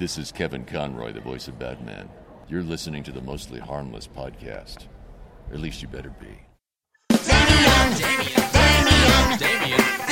This is Kevin Conroy, the voice of Batman. You're listening to the Mostly Harmless podcast. Or at least you better be. Damien, Damien, Damien, Damien.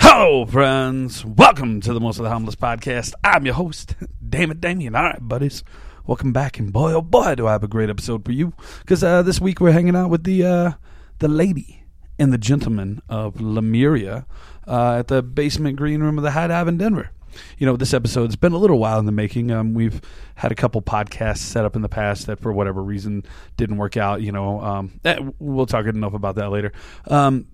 Hello, friends. Welcome to the Most of the Harmless podcast. I'm your host, Damon Damien. All right, buddies. Welcome back, and boy, oh boy, do I have a great episode for you. Because uh, this week we're hanging out with the uh, the lady and the gentleman of Lemuria uh, at the basement green room of the Hi-Dive in Denver. You know, this episode's been a little while in the making. Um, we've had a couple podcasts set up in the past that, for whatever reason, didn't work out. You know, um, eh, we'll talk enough about that later. Um,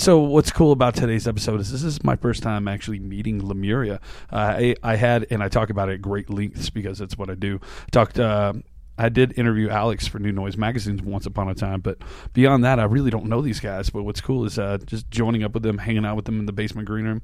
so what's cool about today's episode is this is my first time actually meeting Lemuria. Uh, I, I had, and I talk about it at great lengths because that's what I do. Talked. Uh, I did interview Alex for New Noise magazines once upon a time, but beyond that, I really don't know these guys. But what's cool is uh, just joining up with them, hanging out with them in the basement green room,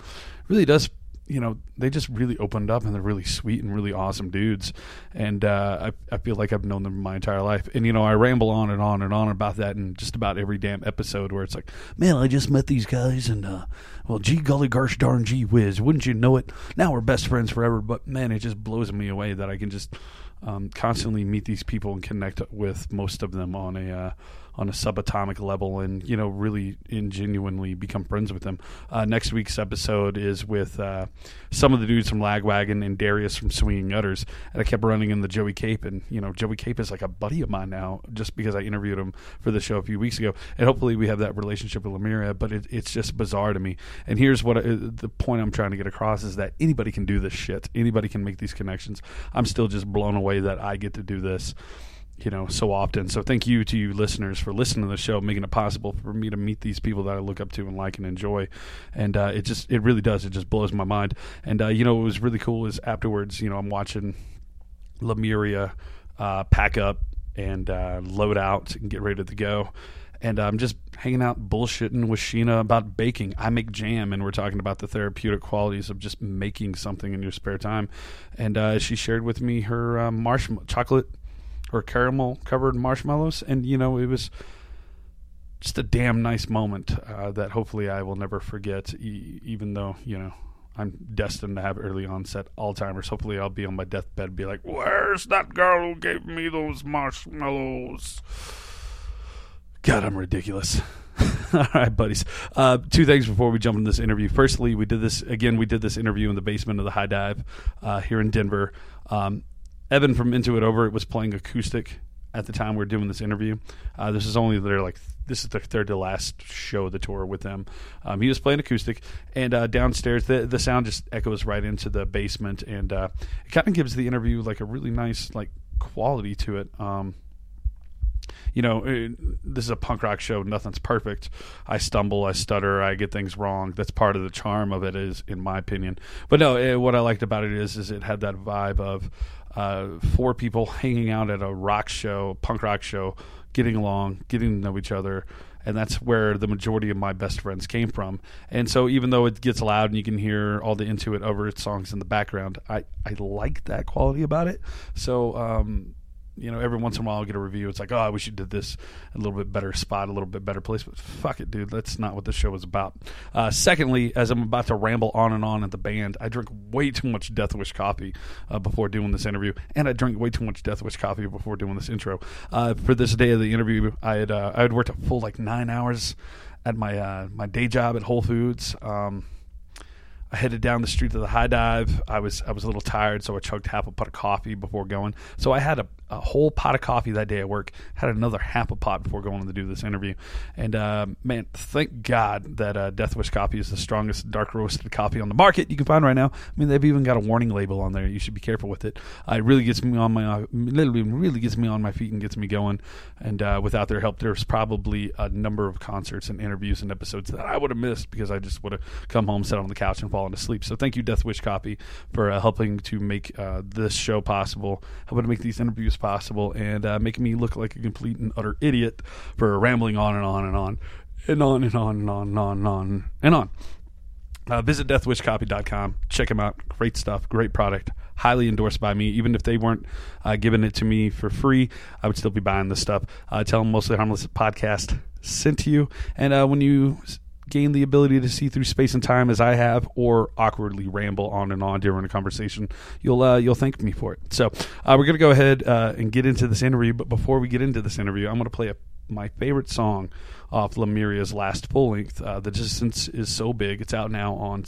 really does you know, they just really opened up and they're really sweet and really awesome dudes. And uh, I, I feel like I've known them my entire life. And, you know, I ramble on and on and on about that in just about every damn episode where it's like, man, I just met these guys and, uh, well, gee golly gosh darn gee whiz, wouldn't you know it? Now we're best friends forever. But, man, it just blows me away that I can just um, constantly meet these people and connect with most of them on a. Uh, on a subatomic level and you know really and genuinely become friends with them. Uh, next week's episode is with uh, some of the dudes from Lagwagon and Darius from Swinging Utters, and I kept running in the Joey Cape, and you know Joey Cape is like a buddy of mine now, just because I interviewed him for the show a few weeks ago, and hopefully we have that relationship with Lemuria. But it, it's just bizarre to me. And here's what I, the point I'm trying to get across is that anybody can do this shit. Anybody can make these connections. I'm still just blown away that I get to do this you know so often. So thank you to you listeners for listening to the show making it possible for me to meet these people that i look up to and like and enjoy. And uh, it just it really does. It just blows my mind. And uh, you know what was really cool is afterwards you know i'm watching lemuria uh, pack up and uh, load out and get ready to go. And I'm just hanging out bullshitting with Sheena about baking. I make jam, and we're talking about the therapeutic qualities of just making something in your spare time. And uh, she shared with me her uh, marshmallow chocolate or caramel covered marshmallows, and you know it was just a damn nice moment uh, that hopefully I will never forget. E- even though you know I'm destined to have early onset Alzheimer's, hopefully I'll be on my deathbed and be like, "Where's that girl who gave me those marshmallows?" God, I'm ridiculous. All right, buddies. Uh, two things before we jump into this interview. Firstly, we did this again. We did this interview in the basement of the Hi-Dive uh, here in Denver. Um, Evan from Into It Over It was playing acoustic at the time we are doing this interview. Uh, this is only their like this is the third to last show of the tour with them. Um, he was playing acoustic, and uh, downstairs the the sound just echoes right into the basement, and uh, it kind of gives the interview like a really nice like quality to it. Um, you know, it, this is a punk rock show. Nothing's perfect. I stumble, I stutter, I get things wrong. That's part of the charm of it, is in my opinion. But no, it, what I liked about it is, is it had that vibe of uh, four people hanging out at a rock show, punk rock show, getting along, getting to know each other. And that's where the majority of my best friends came from. And so, even though it gets loud and you can hear all the Into It Over It songs in the background, I, I like that quality about it. So, um, you know, every once in a while I'll get a review. It's like, oh, I wish you did this a little bit better spot, a little bit better place. But fuck it, dude. That's not what this show is about. Uh, secondly, as I'm about to ramble on and on at the band, I drink way too much Death Wish coffee uh, before doing this interview, and I drink way too much Death Wish coffee before doing this intro. Uh, for this day of the interview, I had uh, I had worked a full like nine hours at my uh, my day job at Whole Foods. Um, I headed down the street to the Hi-Dive. I was I was a little tired, so I chugged half a pot of coffee before going. So I had a a whole pot of coffee that day at work. Had another half a pot before going to do this interview. And uh, man, thank God that uh, Death Wish coffee is the strongest dark roasted coffee on the market you can find right now. I mean, they've even got a warning label on there. You should be careful with it. Uh, it really gets me on my uh, literally really gets me on my feet and gets me going. And uh, without their help, there's probably a number of concerts and interviews and episodes that I would have missed because I just would have come home, sat on the couch, and fallen asleep. So thank you, Death Wish Coffee, for uh, helping to make uh, this show possible, helping to make these interviews as possible and uh, making me look like a complete and utter idiot for rambling on and on and on and on and on and on and on and on. And on. Uh, visit deathwishcoffee.com. Check them out. Great stuff. Great product. Highly endorsed by me. Even if they weren't uh, giving it to me for free, I would still be buying this stuff. Uh, tell them Mostly Harmless podcast sent to you. And uh, when you gain the ability to see through space and time as I have, or awkwardly ramble on and on during a conversation, you'll uh, you'll thank me for it. So uh, we're gonna go ahead uh, and get into this interview. But before we get into this interview, I'm gonna play a, my favorite song off Lemuria's last full length. Uh, the distance is so big; it's out now on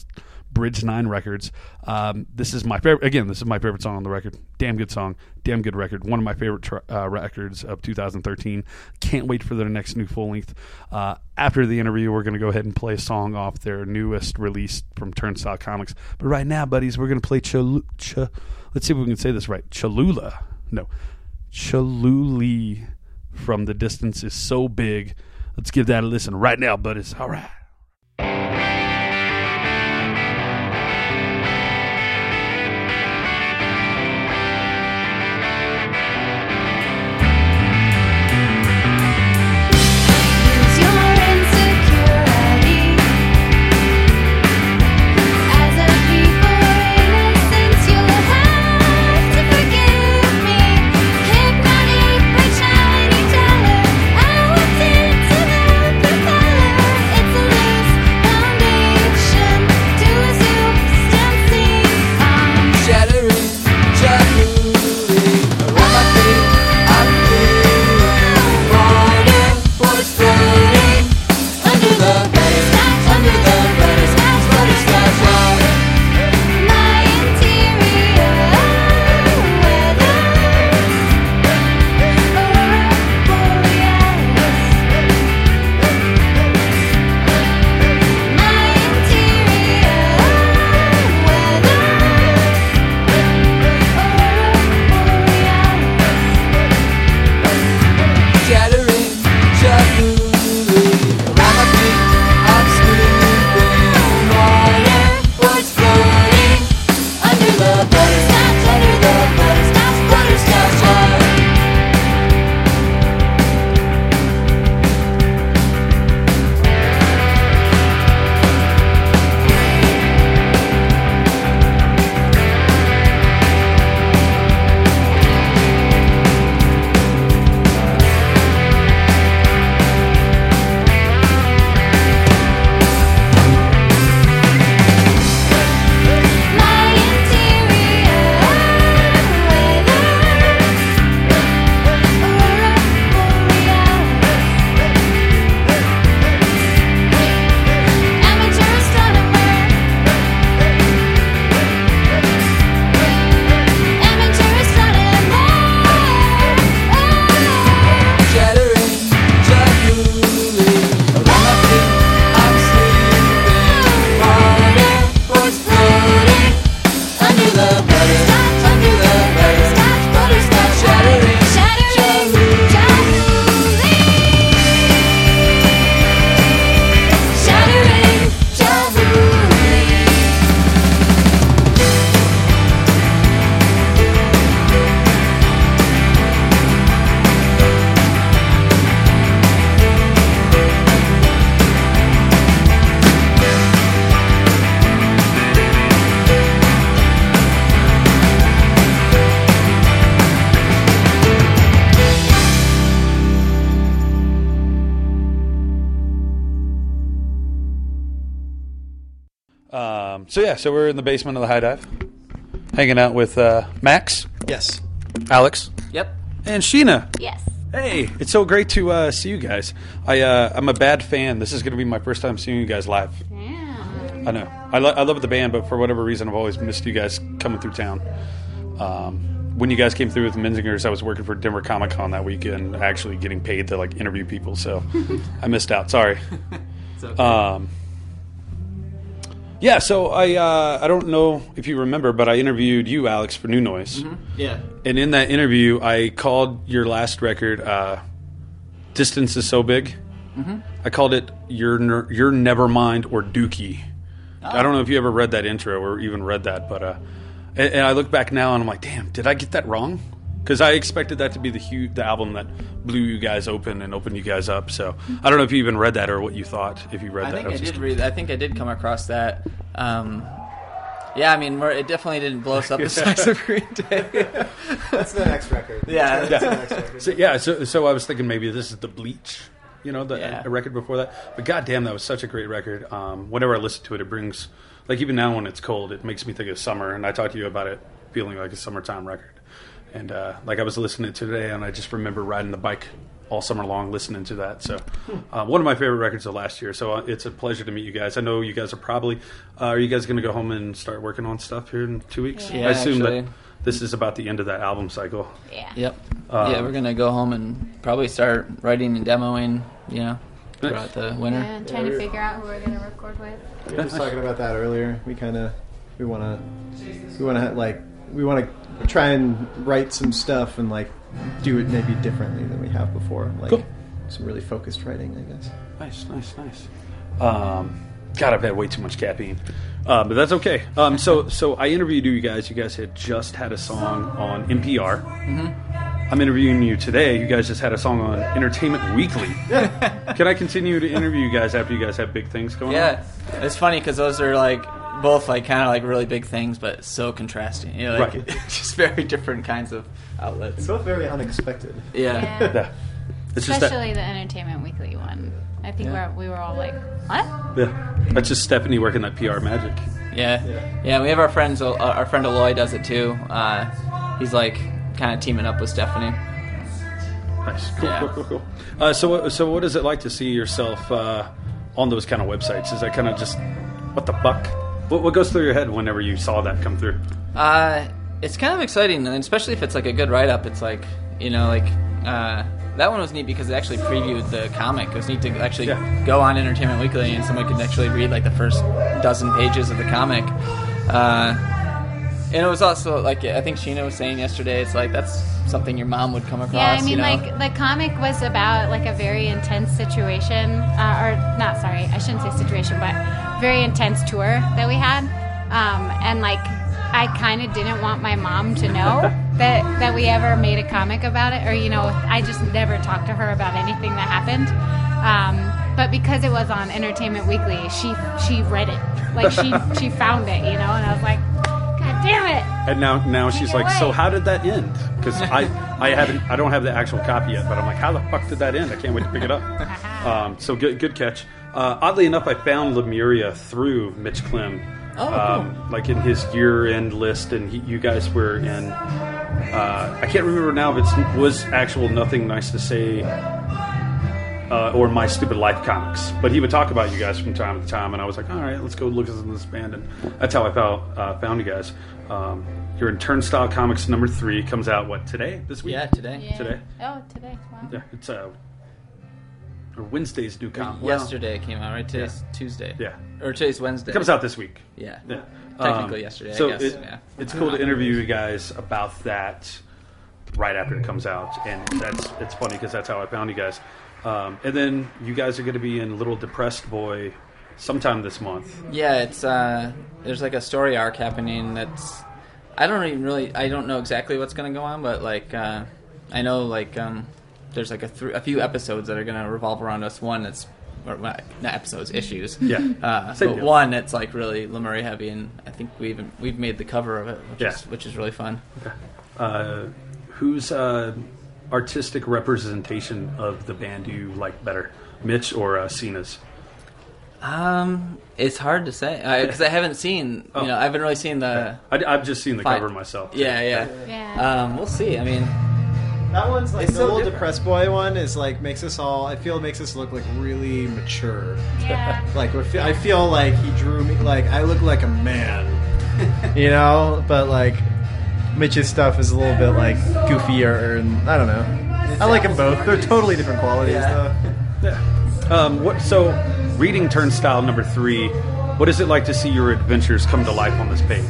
Bridge Nine Records. Um, this is my favorite. Again, this is my favorite song on the record. Damn good song. Damn good record. One of my favorite tr- uh, records of 2013. Can't wait for their next new full length. Uh, after the interview, we're going to go ahead and play a song off their newest release from Turnstile Comix. But right now, buddies, we're going to play Chalu- Ch- Let's see if we can say this right. Cholula. No. Choluli from the distance is so big. Let's give that a listen right now, buddies. All right. So we're in the basement of the Hi-Dive, hanging out with uh, Max, Yes. Alex, Yep. and Sheena. Yes. Hey, it's so great to uh, see you guys. I uh, I'm a bad fan. This is going to be my first time seeing you guys live. Yeah. I know. I, lo- I love the band, but for whatever reason, I've always missed you guys coming through town. Um, when you guys came through with Menzingers, I was working for Denver Comic Con that weekend, actually getting paid to like interview people. So I missed out. Sorry. It's okay. Um, yeah, so I uh, I don't know if you remember, but I interviewed you, Alex, for New Noise, yeah. and in that interview, I called your last record uh, "Distance Is So Big." I called it "Your Ner- Your Nevermind" or "Dookie." I don't know if you ever read that intro or even read that, but uh, and, and I look back now and I'm like, damn, did I get that wrong? Because I expected that to be the huge, the album that blew you guys open and opened you guys up. So I don't know if you even read that or what you thought if you read I that. think I was did read. I think I did come across that. Um, yeah, I mean, we're, it definitely didn't blow us up the size of Green Day. That's the next record. Yeah. That's the next record. So, yeah, so so I was thinking maybe this is the Bleach, you know, the Yeah. a record before that. But goddamn, that was such a great record. Um, whenever I listen to it, it brings like even now when it's cold, it makes me think of summer. And I talked to you about it feeling like a summertime record. And uh, like I was listening to today, and I just remember riding the bike all summer long listening to that. So uh, one of my favorite records of last year. So uh, it's a pleasure to meet you guys. I know you guys are probably uh, are you guys going to go home and start working on stuff here in two weeks? Yeah, I assume actually. that this is about the end of that album cycle. Yeah. Yep. Um, yeah, we're gonna go home and probably start writing and demoing. You know, throughout the winter. Yeah, and trying to figure out who we're gonna record with. We were just talking about that earlier. We kind of we want to we want to like we want to try and write some stuff and like do it maybe differently than we have before. Like Cool. some really focused writing, I guess. Nice, nice, nice. Um, God, I've had way too much caffeine, uh, but that's okay. Um, so, so I interviewed you guys. You guys had just had a song on NPR. Mm-hmm. I'm interviewing you today. You guys just had a song on Entertainment Weekly. Can I continue to interview you guys after you guys have big things going on? Yeah, it's funny because those are like both like kind of like really big things, but so contrasting. You know, like Right. just very different kinds of outlets. It's both very unexpected. Yeah. Yeah. Yeah. It's just that. Especially the Entertainment Weekly one. I think Yeah. we're, we were all like, what? Yeah. That's just Stephanie working that PR magic. Yeah, yeah. We have our friends. Uh, our friend Aloy does it too. Uh, he's like kind of teaming up with Stephanie. Nice. Cool, Yeah. cool, cool, cool. Uh, so, so what is it like to see yourself uh, on those kind of websites? Is that kind of just what the fuck? What, what goes through your head whenever you saw that come through? Uh, it's kind of exciting, and especially if it's like a good write up. It's like you know, like uh, that one was neat because it actually previewed the comic. It was neat to actually Yeah. go on Entertainment Weekly and someone could actually read like the first dozen pages of the comic. Uh, and it was also like I think Sheena was saying yesterday. It's like that's something your mom would come across. Yeah, I mean, you know? like the comic was about like a very intense situation, uh, or not. Sorry, I shouldn't say situation, but very intense tour that we had, um, and like I kind of didn't want my mom to know that that we ever made a comic about it, or you know, I just never talked to her about anything that happened. Um, but because it was on Entertainment Weekly, she she read it, like she she found it, you know, and I was like, damn it! And now, now she's Take like, "So how did that end?" Because I, I haven't, I don't have the actual copy yet, but I'm like, "How the fuck did that end?" I can't wait to pick it up. um, so good, good catch. Uh, oddly enough, I found Lemuria through Mitch Clem, Oh, um, like in his year-end list, and he, you guys were in. Uh, I can't remember now if it was actual Nothing Nice to Say uh, or My Stupid Life comics. But he would talk about you guys from time to time, and I was like, all right, let's go look at this band, and that's how I found uh, found you guys. Um, you're in Turnstile Comix number three. Comes out what today? This week? yeah, today. Yeah. Today? Oh, today. Wow. Yeah, it's uh, or Wednesday's new comic. Well, Yesterday it came out, right? Today's Tuesday. Yeah. Or today's Wednesday. it comes out this week. Yeah. Yeah. Technically Um, yesterday, I So guess, it- yeah. it's cool to interview you guys about that right after it comes out, and that's it's funny because that's how I found you guys. Um, and then you guys are going to be in Little Depressed Boy sometime this month. Yeah, it's uh, there's like a story arc happening that's I don't even really I don't know exactly what's gonna go on, but like uh, I know like um, there's like a, th- a few episodes that are gonna revolve around us. One that's or not episodes, issues. Yeah. Uh, but deal. one that's like really Lemuria heavy, and I think we even we've made the cover of it, which Yeah. is which is really fun. Uh, whose uh, artistic representation of the band do you like better, Mitch or uh, Sina's? Um, it's hard to say because I, haven't seen Oh. you know I haven't really seen the I, I've just seen the Fine. cover myself. yeah yeah. Yeah. Um, we'll see. I mean, That one's like It's the so little different. depressed boy one is like makes us all. I feel it makes us look like really mature. yeah. Like I feel like he drew me like I look like a man, you know. But like Mitch's stuff is a little bit like goofier, and I don't know. I like them both. They're totally different qualities, though. Um, what? So, reading Turnstile number three. What is it like to see your adventures come to life on this page?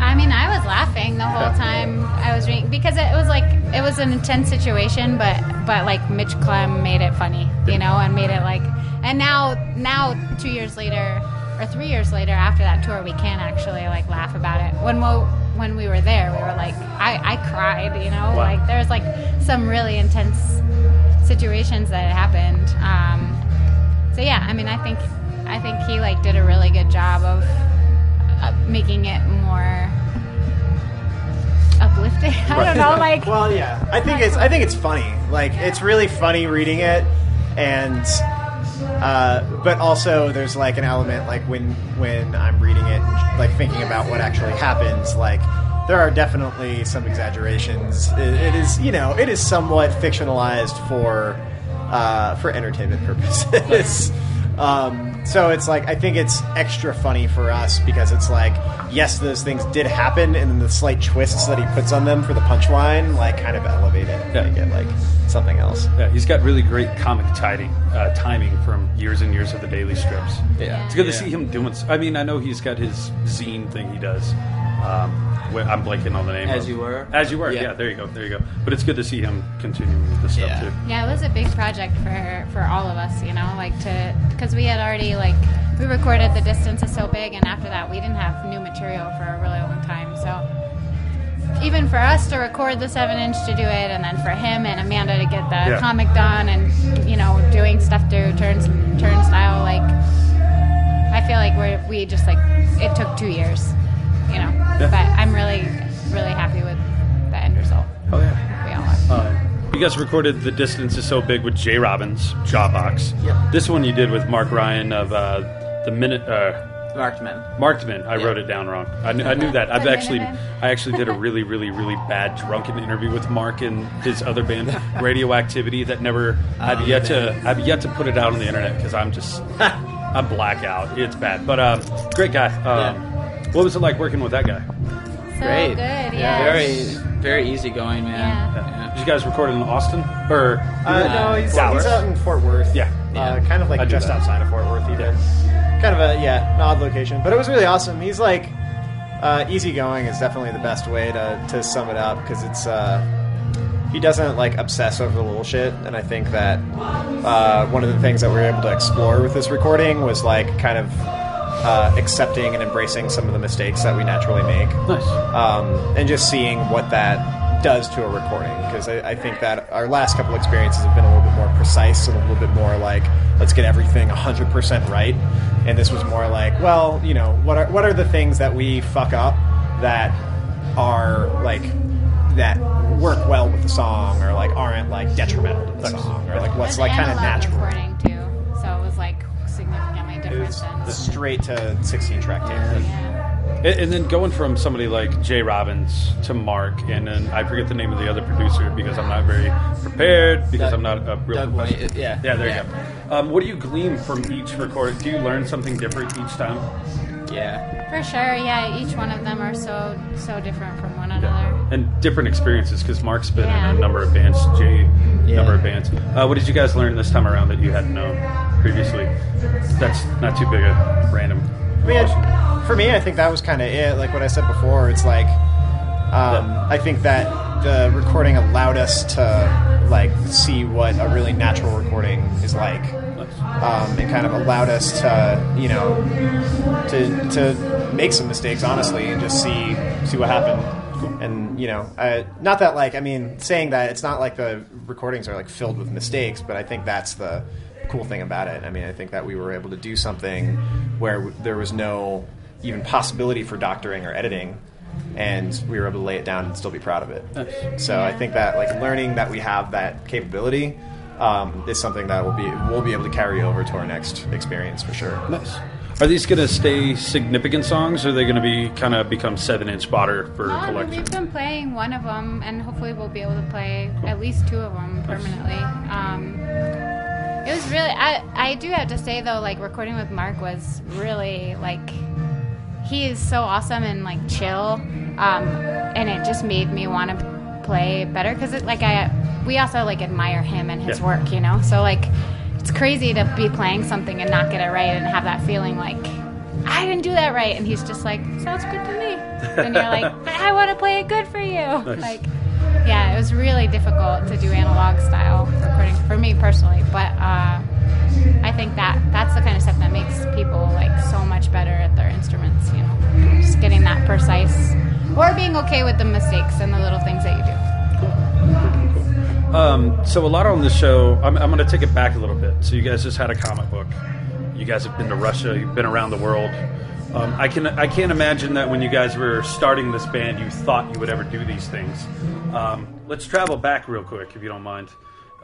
I mean, I was laughing the whole time I was reading because it was like it was an intense situation, but but like Mitch Clem made it funny, you know, and made it like. And now now two years later or three years later after that tour, we can actually like laugh about it. When we when we were there, we were like, I I cried, you know, Wow. like there's like some really intense situations that happened. Um, so yeah, I mean, I think I think he like did a really good job of uh, making it more uplifting. I don't know, like Well, yeah, I think it's I think it's funny. Like it's really funny reading it, and uh, but also there's like an element like when when I'm reading it, like thinking about what actually happens. Like there are definitely some exaggerations. It, it is you know it is somewhat fictionalized for uh, for entertainment purposes. Um, so it's like I think it's extra funny for us because it's like yes, those things did happen, and then the slight twists that he puts on them for the punchline like kind of elevate it and Yeah. make it like something else. Yeah, he's got really great comic tiding, uh, timing from years and years of the daily strips. Yeah. It's good to see him doing. I mean, I know he's got his zine thing he does. Um, I'm blanking on the name. As of- You Were? As you were. Yeah. Yeah. There you go. There you go. But it's good to see him continuing with this stuff Yeah. too. Yeah, it was a big project for for all of us, you know, like to because we had already like we recorded the distance is so big, and after that we didn't have new material for a really long time. So even for us to record the seven inch to do it, and then for him and Amanda to get the Yeah. comic done, and you know doing stuff through turns turnstile, like I feel like we're we just like it took two years, you know. But I'm really really happy with the end result. Oh yeah. We all are. Uh, you guys recorded "The Distance Is So Big" with J. Robbins, Jawbox. Yep. This one you did with Mark Ryan of uh, the Minute. Uh, Marked Men. Markman. I Yeah. wrote it down wrong. I knew, I knew that. I've actually, I actually did a really, really, really bad drunken interview with Mark and his other band, Radioactivity, that never. I've yet to. I've yet to put it out on the internet because I'm just. I'm blackout. It's bad, but um, great guy. Um, What was it like working with that guy? So Great. good, yeah. Very, very easygoing, man. Yeah. Did you guys record in Austin or? Uh, no, he's, Dallas. he's out in Fort Worth. Yeah. Uh, kind of like just that. outside of Fort Worth, even. Kind of a yeah, an odd location, but it was really awesome. He's like uh, easygoing is definitely the best way to to sum it up because it's uh, he doesn't like obsess over the little shit, and I think that uh, one of the things that we were able to explore with this recording was like kind of uh, accepting and embracing some of the mistakes that we naturally make Nice. um, and just seeing what that does to a recording because I, I think that our last couple experiences have been a little bit more precise and a little bit more like let's get everything 100% right. And this was more like well you know what are what are the things that we fuck up that are like that work well with the song or like aren't like detrimental to the song or like what's like kind of analog natural. recording too, so it was like significantly different was than straight to 16 track tape yeah. And, and then going from somebody like J. Robbins to Mark, and then I forget the name of the other producer because I'm not very prepared because Doug- I'm not a real Doug professional. White, yeah. yeah, there Yeah. you go. Um, what do you glean from each recording? Do you learn something different each time? Yeah. For sure, yeah. Each one of them are so so different from one another. And different experiences because Mark's been Yeah. in a number of bands, Jay, Yeah. number of bands. Uh, what did you guys learn this time around that you hadn't known previously? That's not too big a random. I mean, for me, I think that was kind of it. Like what I said before, it's like um, I think that the recording allowed us to like see what a really natural recording is like. Um, it kind of allowed us to, you know, to to make some mistakes, honestly, and just see see what happened. And you know, uh, not that like I mean, saying that it's not like the recordings are like filled with mistakes, but I think that's the cool thing about it. I mean, I think that we were able to do something where w- there was no even possibility for doctoring or editing, and we were able to lay it down and still be proud of it. So I think that like learning that we have that capability um, is something that will be we'll be able to carry over to our next experience for sure. Nice. Are these going to stay significant songs, or are they going to be kind of become seven-inch fodder for Um, collection? we've been playing one of them, and hopefully we'll be able to play at least two of them permanently. Um, it was really. I I do have to say though, like recording with Mark was really like he is so awesome and like chill, um, and it just made me want to play better because it like I we also like admire him and his Yeah. work, you know. So like it's crazy to be playing something and not get it right and have that feeling like I didn't do that right, and he's just like sounds good to me, and you're like I want to play it good for you, like. Yeah, it was really difficult to do analog style recording for me personally, but uh, I think that that's the kind of stuff that makes people like so much better at their instruments. You know, just getting that precise, or being okay with the mistakes and the little things that you do. Um, so a lot on the show. I'm, I'm going to take it back a little bit. So you guys just had a comic book. You guys have been to Russia. You've been around the world. Um, I can I can't imagine that when you guys were starting this band, you thought you would ever do these things. Um, let's travel back real quick, if you don't mind.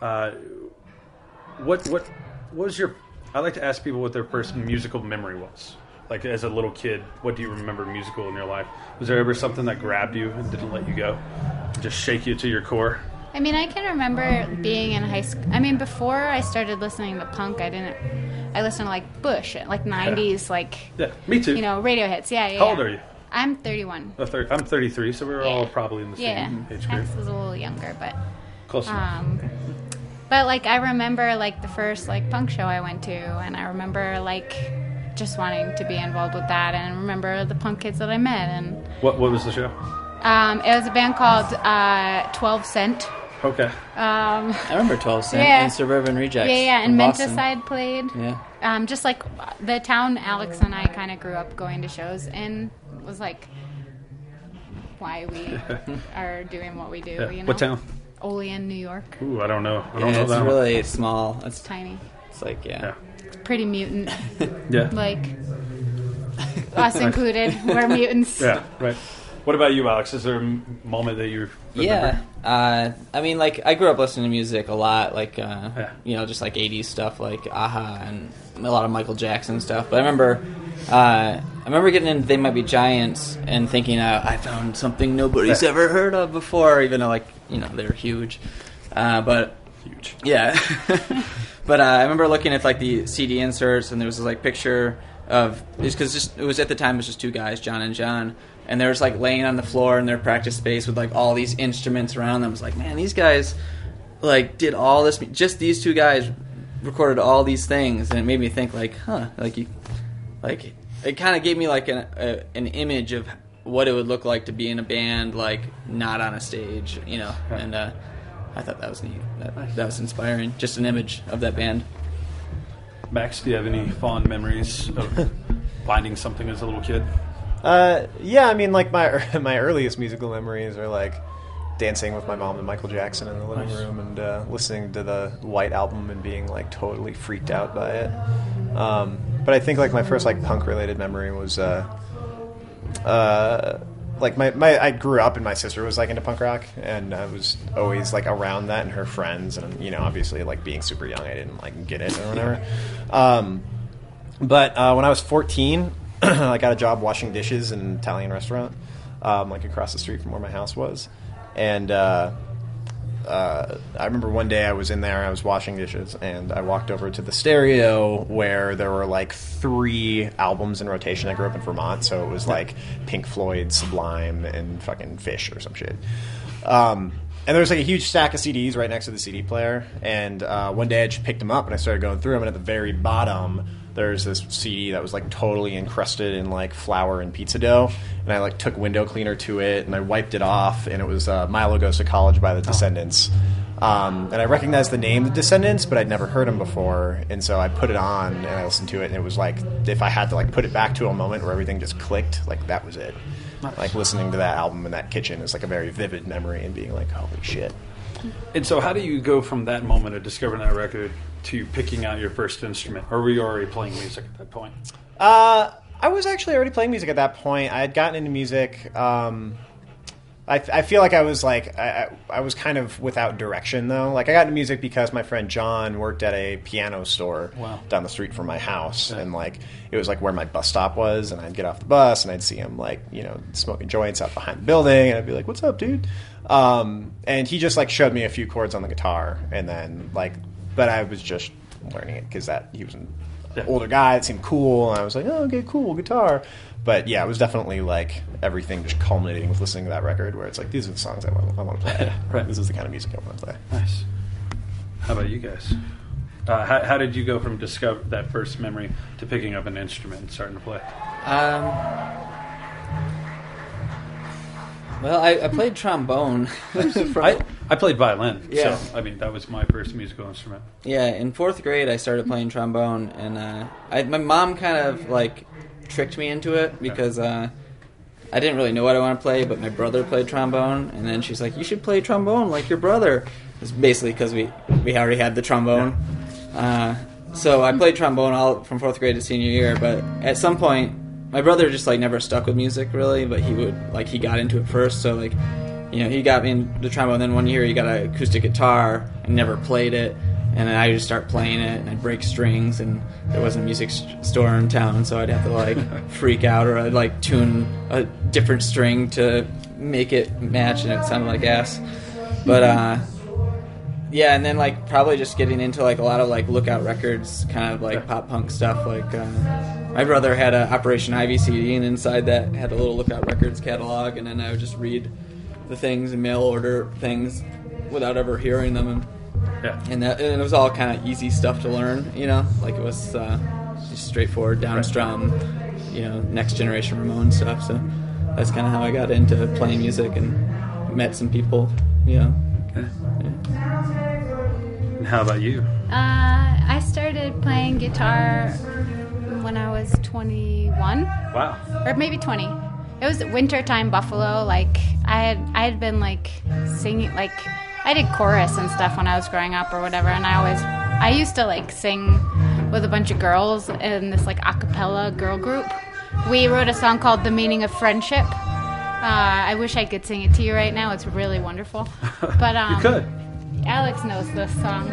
Uh, what what what was your? I like to ask people what their first musical memory was. Like as a little kid, what do you remember musical in your life? Was there ever something that grabbed you and didn't let you go, just shake you to your core? I mean, I can remember being in high school. I mean, before I started listening to punk, I didn't. I listened to like Bush, like '90s, like Yeah, me too. you know, radio hits. Yeah, yeah. How old yeah. are you? I'm 31. A thir- I'm 33, so we were all probably in the Yeah, same age group. Max was a little younger, but Close enough. Um, but like I remember like the first like punk show I went to, and I remember like just wanting to be involved with that, and remember the punk kids that I met, and What what was the show? um, it was a band called uh, 12 Cent. Okay. Um, I remember 12 Cent Yeah. and Suburban Rejects. yeah, yeah, and from Boston. Menticide played. Yeah. Um, just like the town Alex and I kind of grew up going to shows in was like why we are doing what we do. Yeah. You know? What town? Olean, New York. Ooh, I don't know. I don't Yeah, know it's that one. really small. It's, Tiny, it's like, yeah. It's pretty mutant. Yeah. like us included. We're mutants. Yeah. Right. What about you, Alex? Is there a m- moment that you Yeah, uh, I mean, like I grew up listening to music a lot, like uh, Yeah. you know, just like '80s stuff, like a-ha and a lot of Michael Jackson stuff. But I remember, uh, I remember getting into "They Might Be Giants" and thinking, uh, I found something nobody's ever heard of before, even though like you know they're huge. Uh, but Huge. yeah. but uh, I remember looking at like the CD inserts, and there was this like picture of because just it was at the time it was just two guys, John and John, and they was like laying on the floor in their practice space with like all these instruments around them. I was like, man, these guys like did all this. Just these two guys recorded all these things, and it made me think like, huh, like you, like it kind of gave me like an a, an image of what it would look like to be in a band, like not on a stage, you know, and. uh I thought that was neat. That, that was inspiring. Just an image of that band. Max, do you have any fond memories of finding something as a little kid? Uh, yeah, I mean, like my my earliest musical memories are like dancing with my mom and Michael Jackson in the living Nice. room and uh, listening to the White album and being like totally freaked out by it. Um, but I think like my first like punk related memory was uh, uh, like my, my I grew up and my sister was like into punk rock and I was always like around that and her friends and you know obviously like being super young I didn't like get it or whatever. Um, but uh, when I was 14, I got a job washing dishes in an Italian restaurant, um, like across the street from where my house was. And uh, uh, I remember one day I was in there, I was washing dishes, and I walked over to the stereo where there were like three albums in rotation. I grew up in Vermont, so it was like Pink Floyd, Sublime, and fucking Phish or some shit. Um, and there was like a huge stack of CDs right next to the CD player. And uh, one day I just picked them up and I started going through them. And at the very bottom, there's this CD that was like totally encrusted in like flour and pizza dough. And I like took window cleaner to it and I wiped it off. And it was uh, Milo Goes to College by the Descendents. Um, and I recognized the name The Descendents, but I'd never heard them before. And so I put it on and I listened to it. And it was like if I had to like put it back to a moment where everything just clicked, like that was it. Like listening to that album in that kitchen is like a very vivid memory and being like, holy shit. And so, how do you go from that moment of discovering that record to picking out your first instrument? Or were you already playing music at that point? Uh, I was actually already playing music at that point. I had gotten into music. Um, I, I feel like I was like I, I was kind of without direction though. Like I got into music because my friend John worked at a piano store Wow. down the street from my house, and like it was like where my bus stop was, and I'd get off the bus and I'd see him like you know smoking joints out behind the building, and I'd be like, "What's up, dude?" Um, and he just like showed me a few chords on the guitar, and then like, but I was just learning it because that he was an Yeah. older guy that seemed cool, and I was like, oh, okay, cool, guitar. But yeah, it was definitely like everything just culminating with listening to that record, where it's like these are the songs I want, I want to play. Right. This is the kind of music I want to play. Nice. How about you guys? Uh, how, how did you go from discover that first memory to picking up an instrument and starting to play? Um, well, I, I played trombone. I, I played violin, Yeah. so I mean that was my first musical instrument. Yeah, in fourth grade, I started playing trombone, and uh, I, my mom kind of like tricked me into it because uh, I didn't really know what I want to play, but my brother played trombone, and then she's like, "You should play trombone like your brother." It's basically because we we already had the trombone. Uh, so I played trombone all from fourth grade to senior year, but at some point, my brother just like never stuck with music really, but he would like he got into it first, so like you know, he got me into the trombone. Then one year he got an acoustic guitar and never played it. And then I just start playing it and I'd break strings and there wasn't a music store in town, so I'd have to like freak out or I'd like tune a different string to make it match and it sounded like ass. But uh, yeah, and then like probably just getting into like a lot of like Lookout Records, kind of like pop punk stuff. Like uh, my brother had a Operation Ivy CD, and inside that had a little Lookout Records catalog, and then I would just read the things and mail order things without ever hearing them, and Yeah, and, that, and it was all kind of easy stuff to learn. You know, like it was uh, just straightforward downstrum, you know, next generation Ramon stuff. So that's kind of how I got into playing music and met some people. You know. Okay. And how about you? Uh, I started playing guitar when I was 21 Wow. or maybe 20. It was wintertime Buffalo. Like I had, I had been like singing, like I did chorus and stuff when I was growing up or whatever. And I always, I used to like sing with a bunch of girls in this like a cappella girl group. We wrote a song called "The Meaning of Friendship." Uh, I wish I could sing it to you right now. It's really wonderful. But um, You could. Alex knows this song,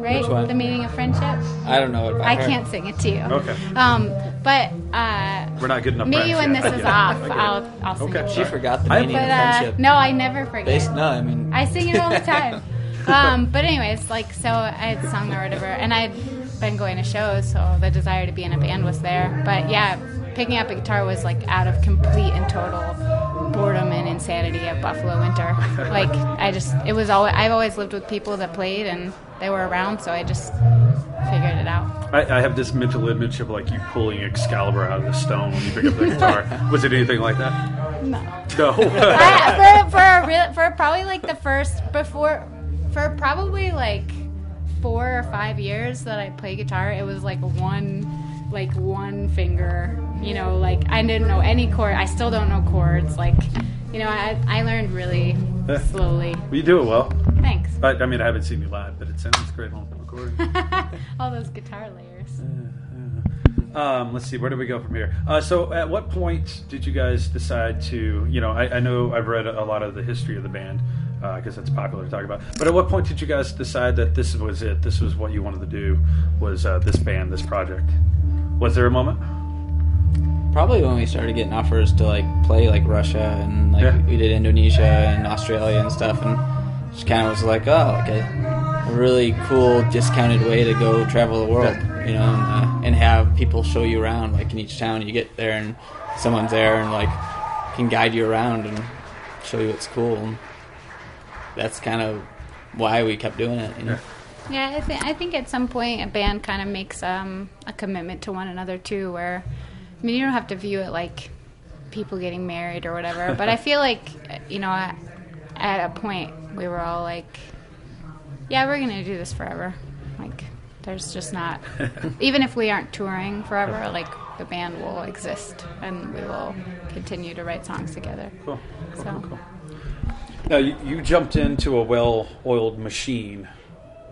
right? Which one? The meaning of friendship. I don't know. About I her. can't sing it to you. Okay. Um, but uh, We're not good enough. maybe friends when yet. this is off, I get it. I'll I'll sing Okay. it. to She you. forgot the I- meaning But of uh, friendship. no, I never forget. Bas- no, I mean, I sing it all the time. um, but anyways, like so, I had sung or whatever, and I'd been going to shows, so the desire to be in a band was there. But yeah, picking up a guitar was like out of complete and total boredom and insanity of Buffalo winter. like I just, it was always. I've always lived with people that played, and they were around, so I just figured it out. I, I have this mental image of like you pulling Excalibur out of the stone when you pick up the guitar. Was it anything like that? No. No. I, for for a real, for probably like the first before for probably like four or five years that I play guitar, it was like one like one finger. You know, like I didn't know any chord. I still don't know chords. Like, you know, I I learned really slowly. well, you do it well. Thanks. I, I mean, I haven't seen you live, but it sounds great on the recording. All those guitar layers. Um, let's see, where do we go from here? Uh, so, at what point did you guys decide to, you know, I, I know I've read a lot of the history of the band because it's popular to talk about. But at what point did you guys decide that this was it? This was what you wanted to do? Was uh, this band, this project? Was there a moment? Probably when we started getting offers to like play like Russia and like Yeah. we did Indonesia and Australia and stuff, and just kind of was like, oh, like a, a really cool discounted way to go travel the world, you know, and, uh, and have people show you around. Like in each town, you get there and someone's there and like can guide you around and show you what's cool. And that's kind of why we kept doing it. You know? Yeah, I, th- I think at some point a band kind of makes um, a commitment to one another too. Where, I mean, you don't have to view it like people getting married or whatever, but I feel like you know, at, at a point we were all like, "Yeah, we're gonna do this forever." Like, there's just not, even if we aren't touring forever, like the band will exist and we will continue to write songs together. Cool. Cool, So. cool, cool. Now, you, you jumped into a well oiled machine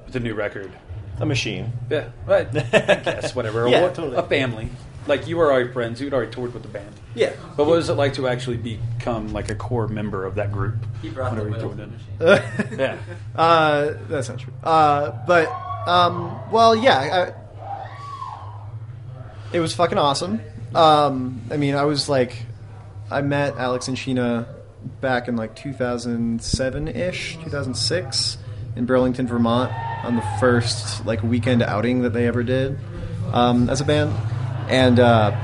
with a new record. A machine. Yeah, right. I guess whatever. Yeah, a, totally. a family. Like you were already friends. You'd already toured with the band. Yeah. But what was it like to actually become like a core member of that group? He brought the whenever you wheel toured the in? Yeah. Uh, that's not true. Uh, but um, well, yeah, I, it was fucking awesome. Um, I mean, I was like, I met Alex and Sheena back in like 2007 ish, 2006 in Burlington, Vermont, on the first like weekend outing that they ever did. um, as a band, and uh,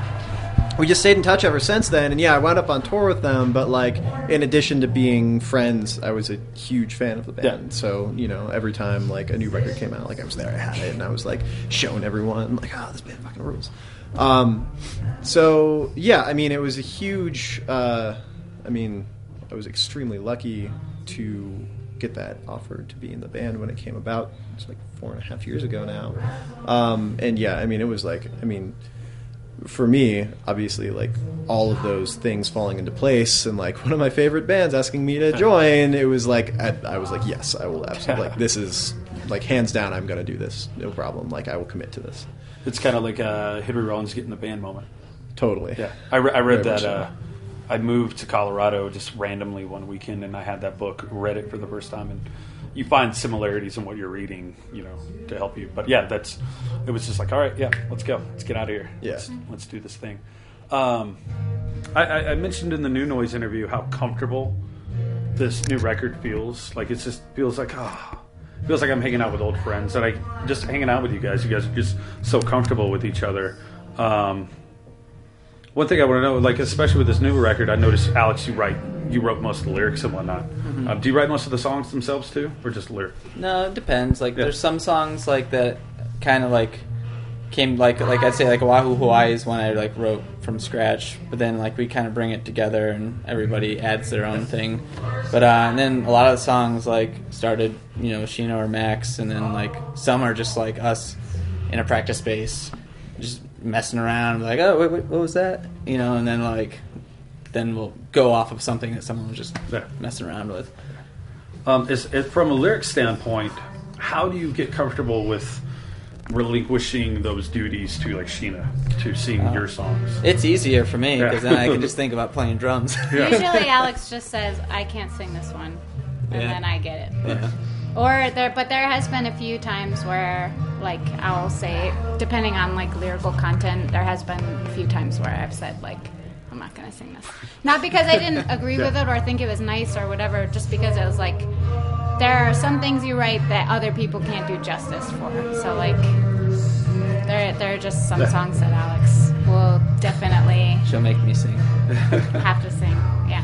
we just stayed in touch ever since then. And yeah, I wound up on tour with them, but like in addition to being friends, I was a huge fan of the band. Yeah. So you know, every time like a new record came out, like I was there, I had it, and I was like showing everyone, like, oh, this band fucking rules. Um, so yeah, I mean, it was a huge. Uh, I mean, I was extremely lucky to get that offer to be in the band when it came about. It's like four and a half years ago now. Um, and yeah, I mean, it was like, I mean, for me, obviously, like all of those things falling into place, and like one of my favorite bands asking me to join, it was like I, I was like, yes, I will absolutely. Like this is like hands down, I'm gonna do this, no problem. Like I will commit to this. It's kind of like uh, Henry Rollins getting the band moment. Totally. Yeah, I, re- I read Very that. so. Uh, I moved to Colorado just randomly one weekend, and I had that book, read it for the first time, and you find similarities in what you're reading, you know, to help you. But yeah, that's it was just like, all right, yeah, let's go, let's get out of here, Yeah. let's, let's do this thing. Um, I, I, I mentioned in the New Noise interview how comfortable this new record feels. Like it just feels like ah. Feels like I'm hanging out with old friends, and I just hanging out with you guys. You guys are just so comfortable with each other. Um, one thing I want to know, like especially with this new record, I noticed Alex, you write, you wrote most of the lyrics and whatnot. Um, do you write most of the songs themselves too, or just lyric? No, it depends. Like Yeah. there's some songs like that kind of like came like like I'd say like Oahu Hawaii is one I like wrote from scratch, but then like we kind of bring it together and everybody adds their own thing. But uh, and then a lot of the songs like started you know Sheena or Max, and then like some are just like us in a practice space, just messing around like oh wait, wait what was that you know, and then like then we'll go off of something that someone was just messing around with. Um, is, is from a lyric standpoint, how do you get comfortable with relinquishing those duties to like Sheena to sing uh-huh. your songs? It's easier for me Yeah. because then I can just think about playing drums. Usually, Alex just says, "I can't sing this one," and Yeah. then I get it. yeah. Or there, but there has been a few times where, like, I'll say, depending on like lyrical content, there has been a few times where I've said like, I'm not gonna sing this, not because I didn't agree with it or think it was nice or whatever, just because it was like, there are some things you write that other people can't do justice for. So like, there, there are just some songs that Alex will definitely She'll make me sing. have to sing. Yeah.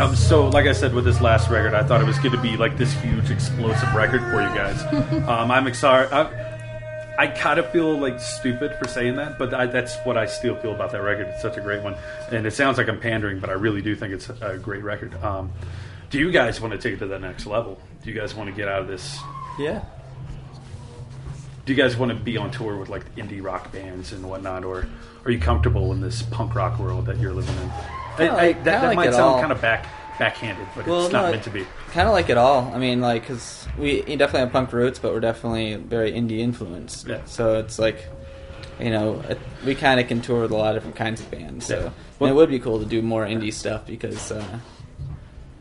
Um, so, like I said, with this last record, I thought it was going to be like this huge, explosive record for you guys. um, I'm excited. I, I kind of feel like stupid for saying that, but I, that's what I still feel about that record. It's such a great one, and it sounds like I'm pandering, but I really do think it's a great record. Um, do you guys want to take it to the next level? Do you guys want to get out of this? Yeah. Do you guys want to be on tour with like indie rock bands and whatnot, or are you comfortable in this punk rock world that you're living in? I, I, like- that that like might sound all. kind of back backhanded, but Well, it's not no, meant to be. Kind of like it all. I mean, like, because we definitely have punk roots, but we're definitely very indie influenced. Yeah. So it's like, you know, we kind of can tour with a lot of different kinds of bands. So Yeah. Well- it would be cool to do more indie stuff because, uh,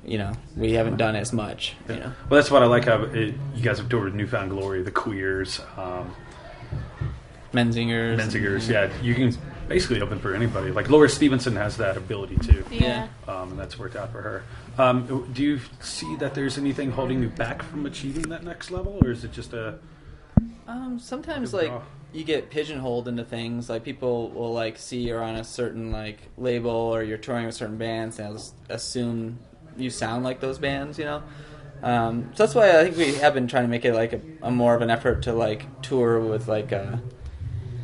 you know, we haven't done as much. You know. Well, that's what I like. How it, you guys have toured with New Found Glory, the Queers, um, Menzingers. Menzingers. Yeah, you can basically open for anybody. Like Laura Stevenson has that ability too. Yeah. Um, and that's worked out for her. Um, do you see that there's anything holding you back from achieving that next level, or is it just a Um, sometimes like draw. you get pigeonholed into things. Like people will like see you're on a certain like label or you're touring with certain bands, and they'll just assume you sound like those bands. You know. Um, so that's why I think we have been trying to make it like a, a more of an effort to like tour with like a,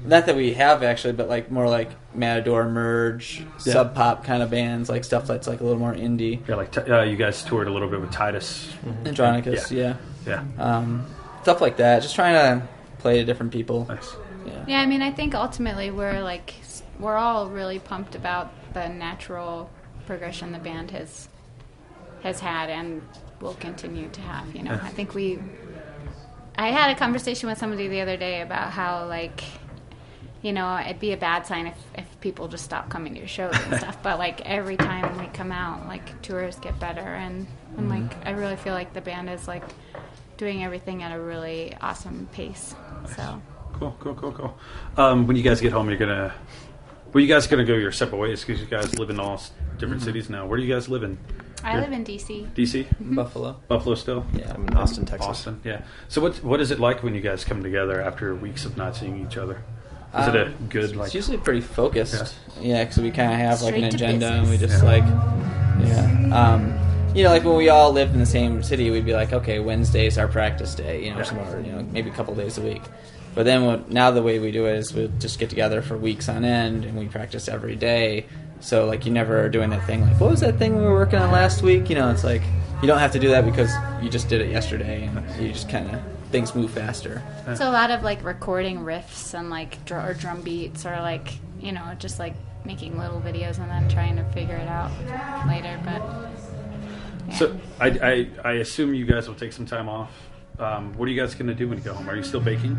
not that we have actually, but like more like Matador, Merge, Yeah. Sub Pop kind of bands, like stuff that's like a little more indie. yeah? Like t- uh, you guys toured a little bit with Titus. Andronicus, Yeah. yeah. Yeah, Um, stuff like that. Just trying to play to different people. nice. Yeah. Yeah, I mean, I think ultimately we're like we're all really pumped about the natural progression the band has has had and will continue to have. You know, I think we. I had a conversation with somebody the other day about how like. You know, it'd be a bad sign if, if people just stop coming to your shows and stuff. But like every time we come out, like tours get better, and, and like I really feel like the band is like doing everything at a really awesome pace. So Cool, cool, cool, cool. Um, when you guys get home, you're gonna. Well, you guys gonna go your separate ways because you guys live in all different cities now. Where do you guys live in? I live in DC. DC, Buffalo. Buffalo, still. Yeah. I'm in Austin, Texas. Austin, yeah. So what what is it like when you guys come together after weeks of not seeing each other? Is it a Um, good like? It's usually pretty focused. Yeah, because we kind of have like an Straight to agenda, and we business. just like, yeah. Um, you know, like when we all lived in the same city, we'd be like, okay, Wednesday's our practice day. You know, Yeah. some or, you know, maybe a couple days a week. But then what, now the way we do it is we just get together for weeks on end, and we practice every day. So like you never are doing that thing like, what was that thing we were working on last week? You know, it's like you don't have to do that because you just did it yesterday, and you just kind of things move faster. So a lot of like recording riffs and like dr- or drum beats or like you know just like making little videos and then trying to figure it out later. But yeah. So I, I I assume you guys will take some time off. Um, what are you guys going to do when you go home? Are you still baking?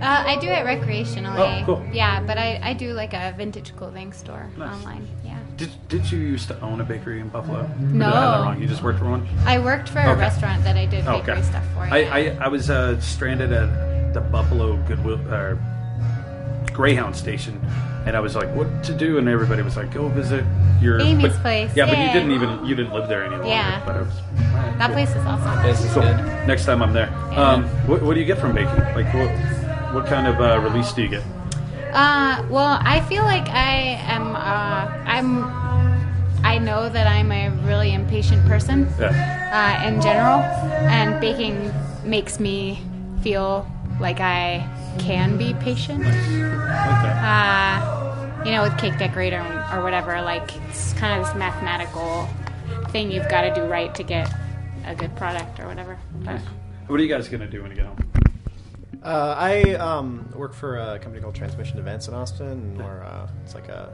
uh, I do it recreationally. Oh, cool. Yeah, but I, I do like a vintage clothing store Nice. online. Yeah. Did Did you used to own a bakery in Buffalo? No. I have that wrong? You just worked for one. I worked for a restaurant that I did bakery Okay. stuff for. I, yeah. I, I was uh, stranded at the Buffalo Goodwill or Greyhound station, and I was like, "What to do?" And everybody was like, "Go visit your Amy's but- place, Yeah, but you didn't even you didn't live there any longer. Yeah. but I was, all right, that cool. place is awesome. This is Cool. good. Next time I'm there. Yeah. Um, what, what do you get from baking? Like, what what kind of uh, release do you get? Uh, well, I feel like I am. Uh, I'm. I know that I'm a really impatient person Yeah. uh, in general, and baking makes me feel like I can be patient. Okay. Uh, you know, with cake decorator or whatever, like it's kind of this mathematical thing you've got to do right to get a good product or whatever. But What are you guys gonna do when you get home? Uh, I um, work for a company called Transmission Events in Austin, or uh, it's like a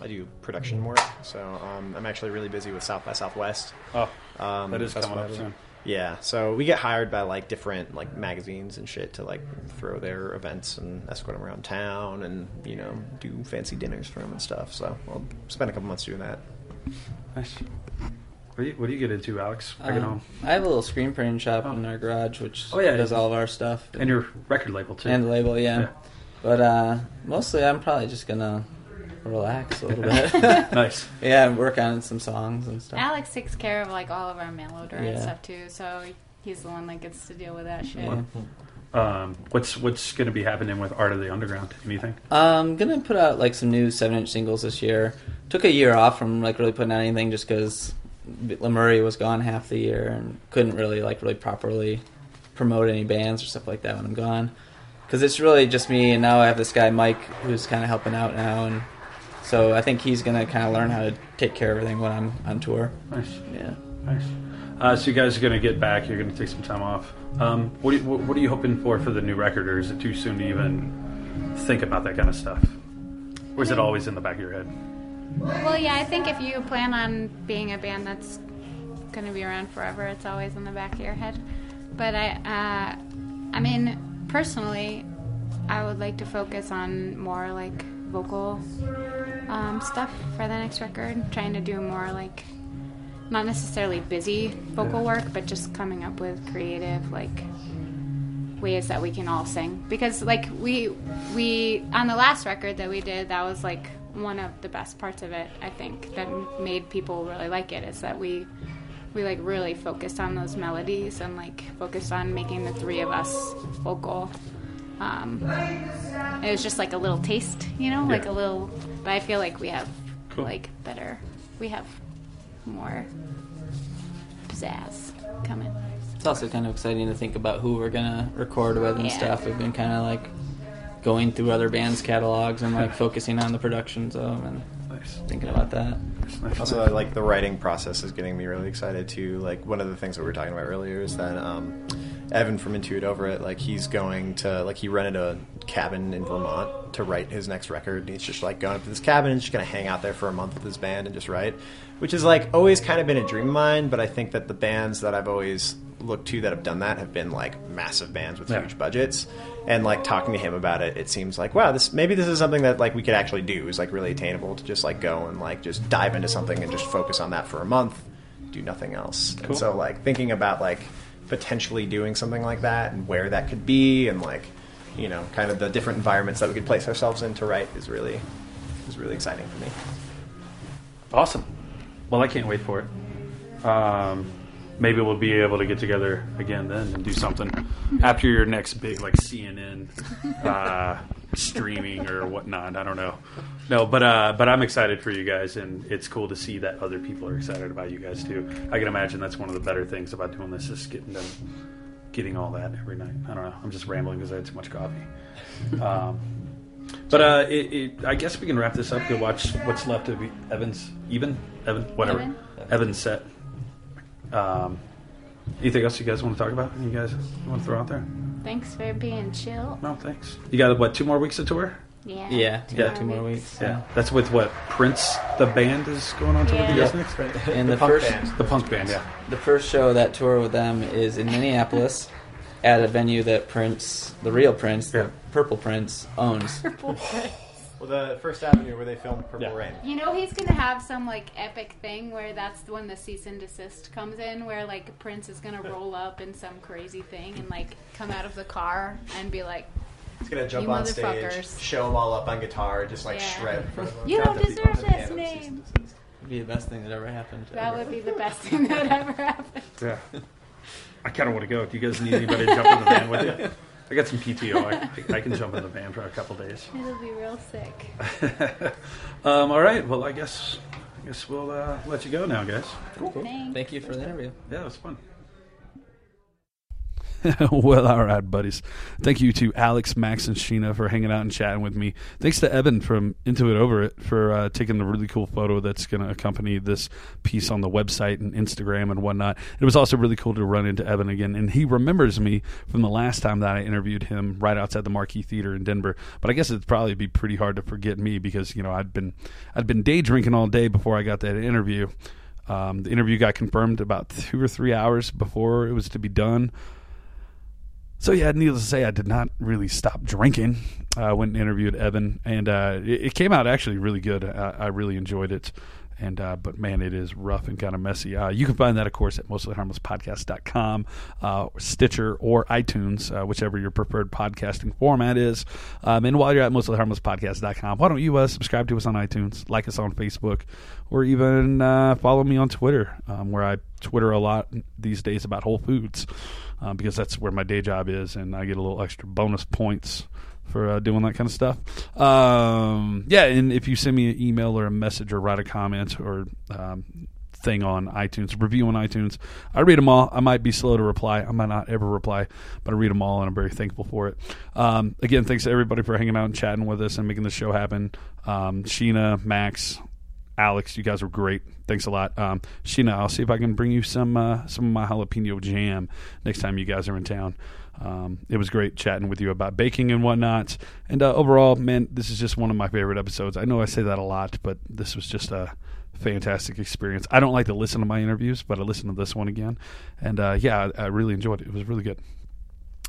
I do production work. So um, I'm actually really busy with South by Southwest. Oh, Um, that is coming up I do. soon. Yeah, so we get hired by like different like magazines and shit to like throw their events and escort them around town and you know do fancy dinners for them and stuff. So I'll spend a couple months doing that. Nice. What do you, what do you get into, Alex? I get Um, home. I have a little screen printing shop Oh. in our garage, which Oh, yeah. does all of our stuff. And your record label too. And the label, yeah. Yeah. But uh, mostly, I'm probably just gonna relax a little bit. nice. yeah, and work on some songs and stuff. Alex takes care of like all of our mail order and Yeah. stuff too, so he's the one that gets to deal with that shit. Yeah. Um, what's what's going to be happening with Art of the Underground? Anything? I'm gonna put out like some new seven-inch singles this year. Took a year off from like really putting out anything just because Lemuria was gone half the year and couldn't really like really properly promote any bands or stuff like that when I'm gone. Because it's really just me, and now I have this guy Mike who's kind of helping out now, and so I think he's gonna kind of learn how to take care of everything when I'm on tour. Nice. Yeah. Nice. Uh, so you guys are going to get back. You're going to take some time off. Um, what, are you, what what are you hoping for for the new record, or is it too soon to even think about that kind of stuff? Or is it always in the back of your head? Well, yeah, I think if you plan on being a band that's going to be around forever, it's always in the back of your head. But I, uh, I mean, personally, I would like to focus on more like vocal um, stuff for the next record. Trying to do more like not necessarily busy vocal work, but just coming up with creative like ways that we can all sing. Because like we we on the last record that we did that was like one of the best parts of it i think that made people really like it is that we we like really focused on those melodies and like focused on making the three of us vocal um it was just like a little taste you know like Yeah. a little but i feel like we have Cool. like better we have more pizzazz coming It's also kind of exciting to think about who we're gonna record with and Yeah. stuff. We've been kind of like going through other bands' catalogs and like focusing on the productions of them and Nice. thinking about that. Nice, nice, Also, like the writing process is getting me really excited too. Like one of the things that we were talking about earlier is that um, Evan from Into It Over It, like he's going to like he rented a cabin in Vermont to write his next record. And he's just like going up to this cabin and just gonna hang out there for a month with his band and just write, which is like always kind of been a dream of mine. But I think that the bands that I've always looked to that have done that have been like massive bands with Yeah. huge budgets. And like talking to him about it, it seems like wow, this maybe this is something that like we could actually do is like really attainable to just like go and like just dive into something and just focus on that for a month, do nothing else. Cool. And so like thinking about like potentially doing something like that and where that could be and like you know kind of the different environments that we could place ourselves in to write is really is really exciting for me. Awesome. Well, I can't wait for it. Um, maybe we'll be able to get together again then and do something after your next big like CNN uh, streaming or whatnot. I don't know. No, but uh, but I'm excited for you guys, and it's cool to see that other people are excited about you guys too. I can imagine that's one of the better things about doing this is getting getting all that every night. I don't know. I'm just rambling because I had too much coffee. Um, but uh, it, it, I guess we can wrap this up. Go watch what's left of Evans, even Evan, whatever, Evan. Evan's set. Um, anything else you guys want to talk about? You guys want to throw out there? Thanks for being chill. No, thanks. You got what? Two more weeks of tour? Yeah. Yeah, Two yeah, more two more weeks. weeks. Yeah, that's with what Prince, the band, is going on tour with you guys Yeah. next. And the, punk first band. The punk band, yeah. the first show of that tour with them is in Minneapolis at a venue that Prince, the real Prince, Yeah. the Purple Prince, owns. Well, the First Avenue where they filmed Purple Yeah. Rain. You know he's gonna have some like epic thing where that's when the cease and desist comes in, where like Prince is gonna roll up in some crazy thing and like come out of the car and be like, He's gonna jump You on stage, motherfuckers. show them all up on guitar, just like Yeah. shred in front of them. "You Not don't the- deserve the this piano name." ceased and desist. It'd be the best thing that ever happened. That ever. would be the best thing that ever happened. Yeah. I kind of want to go. Do you guys need anybody to jump in the van with you? I got some PTO. I, I can jump in the van for a couple days. It'll be real sick. Um, all right. Well, I guess I guess we'll uh, let you go now, guys. Thanks. Thank you for the interview. Yeah, it was fun. well, all right, buddies. Thank you to Alex, Max, and Sheena for hanging out and chatting with me. Thanks to Evan from Into It Over It for uh, taking the really cool photo that's going to accompany this piece on the website and Instagram and whatnot. It was also really cool to run into Evan again, and he remembers me from the last time that I interviewed him right outside the Marquee Theater in Denver. But I guess it'd probably be pretty hard to forget me because you know I'd been I'd been day drinking all day before I got that interview. Um, the interview got confirmed about two or three hours before it was to be done. So yeah, needless to say, I did not really stop drinking. I went and interviewed Evan, and uh, it, it came out actually really good. I, I really enjoyed it. And uh, but man, it is rough and kind of messy. Uh, you can find that, of course, at mostlyharmlesspodcast.com, uh, Stitcher, or iTunes, uh, whichever your preferred podcasting format is. Um, and while you're at mostlyharmlesspodcast.com, why don't you uh, subscribe to us on iTunes, like us on Facebook, or even uh, follow me on Twitter, um, where I Twitter a lot these days about Whole Foods uh, because that's where my day job is, and I get a little extra bonus points for uh, doing that kind of stuff. Um, yeah, and if you send me an email or a message or write a comment or um, thing on iTunes, review on iTunes, I read them all. I might be slow to reply. I might not ever reply, but I read them all, and I'm very thankful for it. Um, again, thanks to everybody for hanging out and chatting with us and making the show happen. Um, Sheena, Max, Alex, you guys were great. Thanks a lot, um, Sheena. I'll see if I can bring you some uh, some of my jalapeno jam next time you guys are in town. Um, it was great chatting with you about baking and whatnot. And uh, overall, man, this is just one of my favorite episodes. I know I say that a lot, but this was just a fantastic experience. I don't like to listen to my interviews, but I listened to this one again, and uh, yeah, I, I really enjoyed it. It was really good.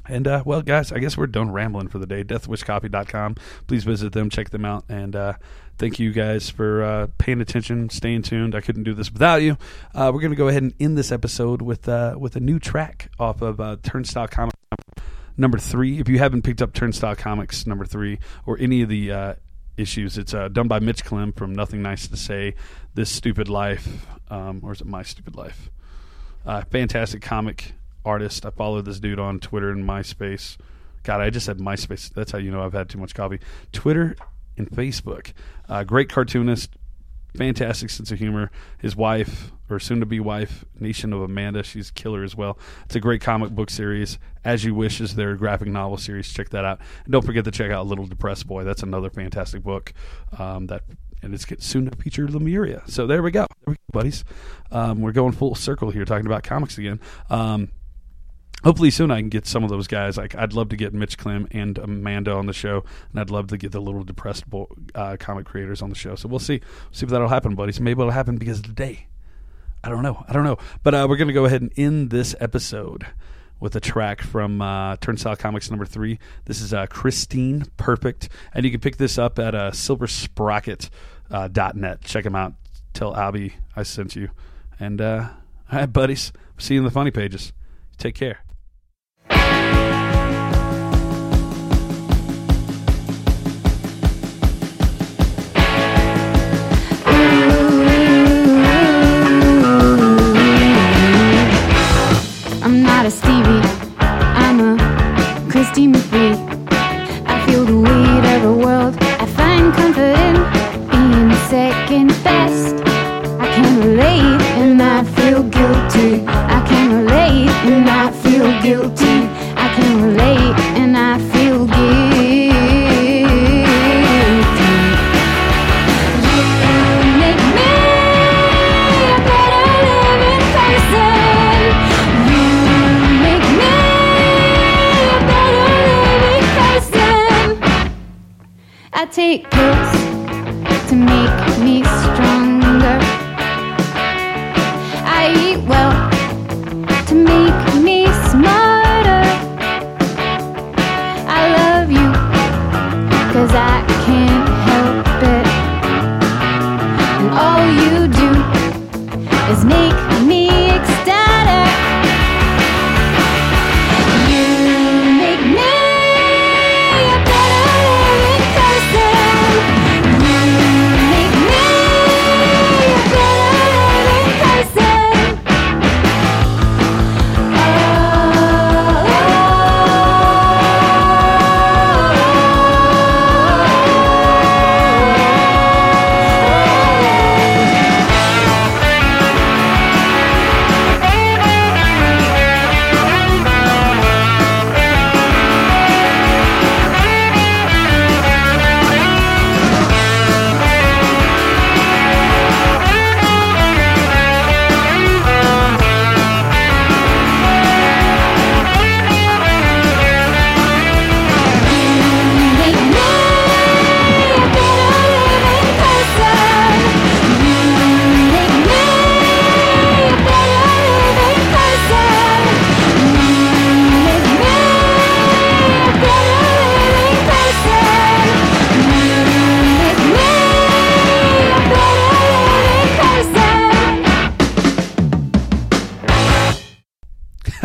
And uh, well, guys, I guess we're done rambling for the day. DeathWishCoffee.com. Please visit them, check them out, and uh, thank you guys for uh, paying attention, staying tuned. I couldn't do this without you. Uh, we're going to go ahead and end this episode with uh, with a new track off of uh, Turnstile Comix number three. If you haven't picked up Turnstile Comix number three or any of the uh, issues, it's uh, done by Mitch Clem from Nothing Nice to Say, This Stupid Life, um, or is it My Stupid Life? Fantastic comic artist. I follow this dude on Twitter and MySpace. God, I just said MySpace. That's how you know I've had too much coffee. Twitter and Facebook. Uh, great cartoonist, fantastic sense of humor. His wife, or soon to be wife, Nation of Amanda, she's killer as well. It's a great comic book series. As You Wish is their graphic novel series. Check that out. And don't forget to check out Little Depressed Boy. That's another fantastic book um, that and it's soon to feature Lemuria. So there we go, there we go buddies. Um, we're going full circle here, talking about comics again. Um, hopefully soon I can get some of those guys. Like I'd love to get Mitch Clem and Amanda on the show, and I'd love to get the little depressed bo- uh, comic creators on the show. So we'll see, see if that'll happen, buddies. Maybe it'll happen because of today. I don't know. I don't know. But uh, we're gonna go ahead and end this episode with a track from uh, Turnstile Comix number three. This is uh, Christine Perfect, and you can pick this up at uh, silversprocket.net. Uh. Check them out. Tell Abby I sent you. And uh, all right, buddies. See you in the funny pages. Take care. I feel the weight of the world I find comfort in being second best. I can relate and I feel guilty. I can relate and I feel guilty. I can relate and I feel take pills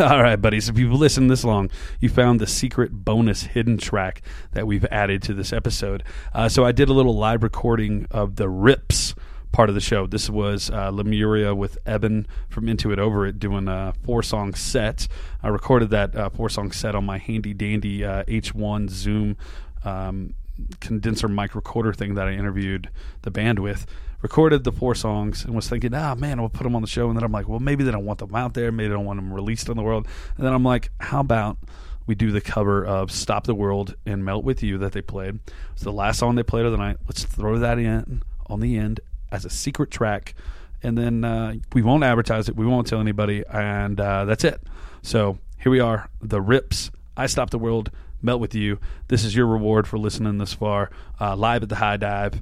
All right, buddies. If you've listened this long, you found the secret bonus hidden track that we've added to this episode. Uh, so I did a little live recording of the rips part of the show. This was uh, Lemuria with Evan from Into It Over It doing a four song set. I recorded that uh, four song set on my handy dandy uh, H1 Zoom um, condenser mic recorder thing that I interviewed the band with. Recorded the four songs and was thinking, ah, man, I'll put them on the show. And then I'm like, well, maybe they don't want them out there. Maybe they don't want them released in the world. And then I'm like, how about we do the cover of Stop the World and Melt With You that they played? It's the last song they played of the night. Let's throw that in on the end as a secret track. And then uh, we won't advertise it. We won't tell anybody. And uh, that's it. So here we are, the Rips. I Stop the World, Melt With You. This is your reward for listening this far. Uh, live at the Hi-Dive.